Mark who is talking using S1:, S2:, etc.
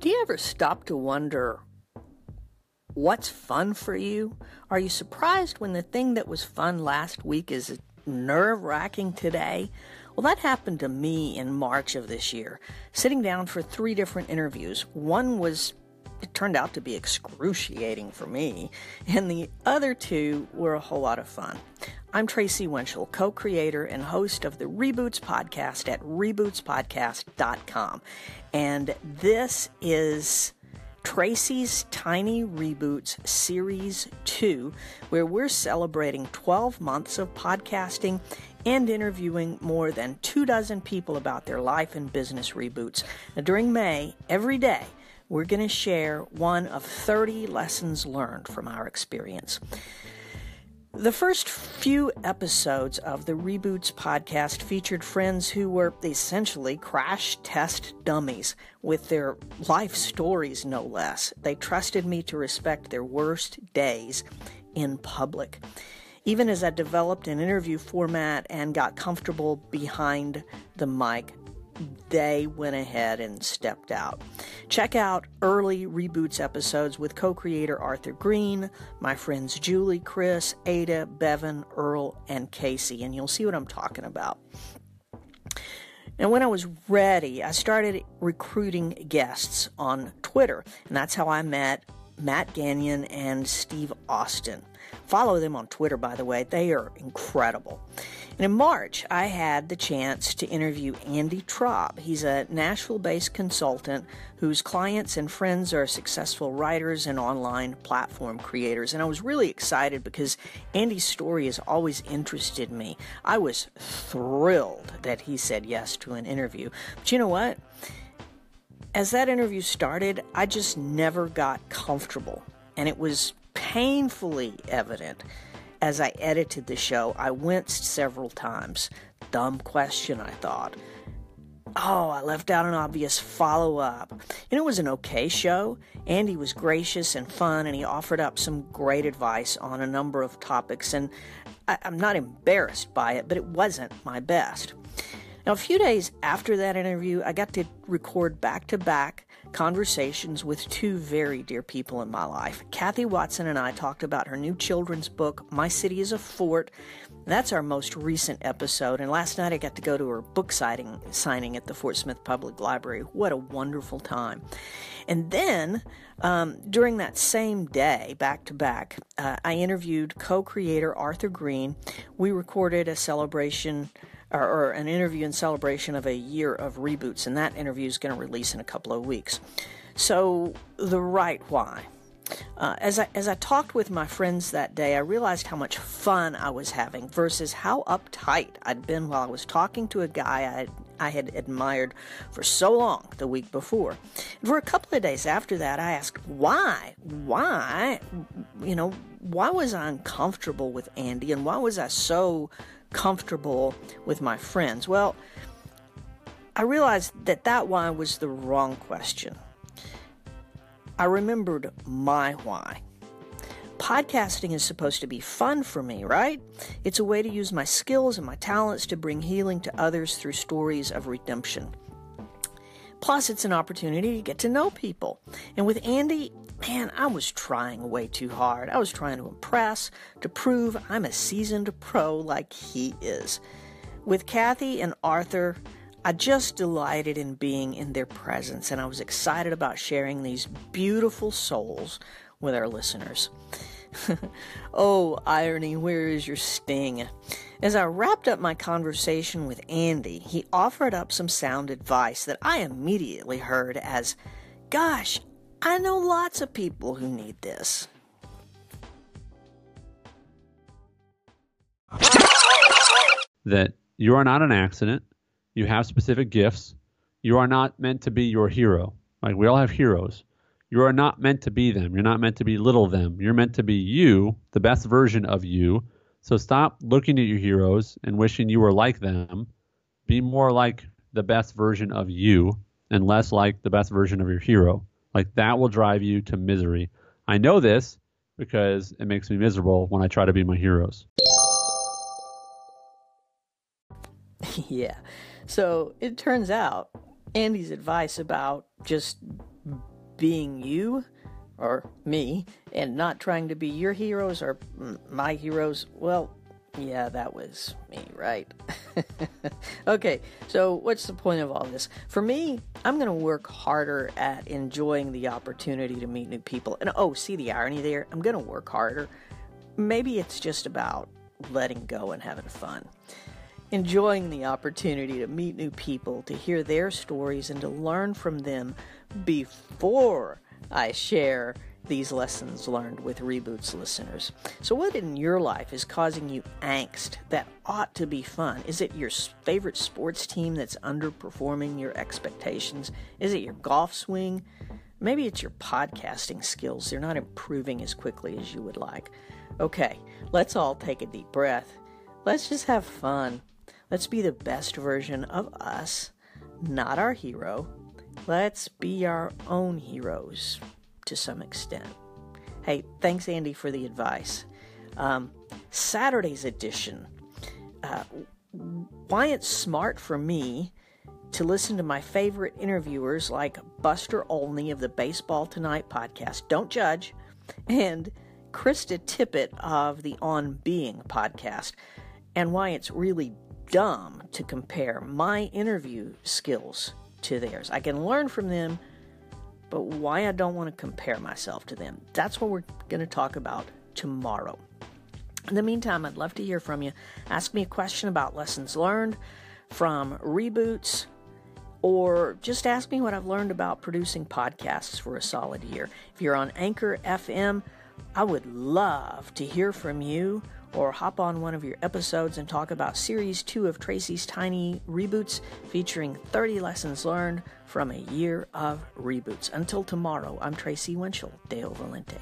S1: Do you ever stop to wonder what's fun for you? Are you surprised when the thing that was fun last week is nerve wracking today? Well, that happened to me in March of this year, sitting down for three different interviews. One was, it turned out to be excruciating for me, and the other two were a whole lot of fun. I'm Tracy Winchell, co creator and host of the Reboots Podcast at rebootspodcast.com. And this is Tracy's Tiny Reboots Series 2, where we're celebrating 12 months of podcasting and interviewing more than two dozen people about their life and business reboots. Now, during May, every day, we're going to share one of 30 lessons learned from our experience. The first few episodes of the Reboots podcast featured friends who were essentially crash test dummies with their life stories, no less. They trusted me to respect their worst days in public. Even as I developed an interview format and got comfortable behind the mic, they went ahead and stepped out. Check out early reboots episodes with co creator Arthur Green, my friends Julie, Chris, Ada, Bevan, Earl, and Casey, and you'll see what I'm talking about. And when I was ready, I started recruiting guests on Twitter, and that's how I met Matt Gagnon and Steve Austin. Follow them on Twitter, by the way. They are incredible. And in March, I had the chance to interview Andy Traub. He's a Nashville based consultant whose clients and friends are successful writers and online platform creators. And I was really excited because Andy's story has always interested me. I was thrilled that he said yes to an interview. But you know what? As that interview started, I just never got comfortable. And it was painfully evident as I edited the show. I winced several times. Dumb question, I thought. Oh, I left out an obvious follow up. And it was an okay show. Andy was gracious and fun, and he offered up some great advice on a number of topics. And I, am not embarrassed by it, but it wasn't my best. Now, a few days after that interview, I got to record back to back conversations with two very dear people in my life. Kathy Watson and I talked about her new children's book, My City is a Fort. That's our most recent episode, and last night I got to go to her book signing, signing at the Fort Smith Public Library. What a wonderful time. And then, um, during that same day, back to back, uh, I interviewed co creator Arthur Green. We recorded a celebration or, or an interview in celebration of a year of reboots, and that interview is going to release in a couple of weeks. So, the right why. Uh, as I as I talked with my friends that day, I realized how much fun I was having versus how uptight I'd been while I was talking to a guy I had, I had admired for so long the week before. And for a couple of days after that, I asked why, why, you know, why was I uncomfortable with Andy, and why was I so comfortable with my friends? Well, I realized that that why was the wrong question. I remembered my why. Podcasting is supposed to be fun for me, right? It's a way to use my skills and my talents to bring healing to others through stories of redemption. Plus, it's an opportunity to get to know people. And with Andy, man, I was trying way too hard. I was trying to impress, to prove I'm a seasoned pro like he is. With Kathy and Arthur, I just delighted in being in their presence, and I was excited about sharing these beautiful souls with our listeners. oh, irony, where is your sting? As I wrapped up my conversation with Andy, he offered up some sound advice that I immediately heard as, Gosh, I know lots of people who need this.
S2: That you are not an accident. You have specific gifts. You are not meant to be your hero. Like we all have heroes. You are not meant to be them. You're not meant to be little them. You're meant to be you, the best version of you. So stop looking at your heroes and wishing you were like them. Be more like the best version of you and less like the best version of your hero. Like that will drive you to misery. I know this because it makes me miserable when I try to be my heroes.
S1: yeah. So it turns out Andy's advice about just being you or me and not trying to be your heroes or my heroes, well, yeah, that was me, right? okay, so what's the point of all this? For me, I'm going to work harder at enjoying the opportunity to meet new people. And oh, see the irony there? I'm going to work harder. Maybe it's just about letting go and having fun. Enjoying the opportunity to meet new people, to hear their stories, and to learn from them before I share these lessons learned with Reboots listeners. So, what in your life is causing you angst that ought to be fun? Is it your favorite sports team that's underperforming your expectations? Is it your golf swing? Maybe it's your podcasting skills. They're not improving as quickly as you would like. Okay, let's all take a deep breath. Let's just have fun. Let's be the best version of us, not our hero. Let's be our own heroes to some extent. Hey, thanks, Andy, for the advice. Um, Saturday's edition. Uh, why it's smart for me to listen to my favorite interviewers like Buster Olney of the Baseball Tonight podcast, Don't Judge, and Krista Tippett of the On Being podcast, and why it's really dumb to compare my interview skills to theirs. I can learn from them but why I don't want to compare myself to them. That's what we're going to talk about tomorrow. In the meantime, I'd love to hear from you. Ask me a question about lessons learned from reboots, or just ask me what I've learned about producing podcasts for a solid year. If you're on Anchor FM, I would love to hear from you or hop on one of your episodes and talk about Series 2 of Tracy's Tiny Reboots featuring 30 lessons learned from a year of reboots. Until tomorrow, I'm Tracy Winchell, Deo volente.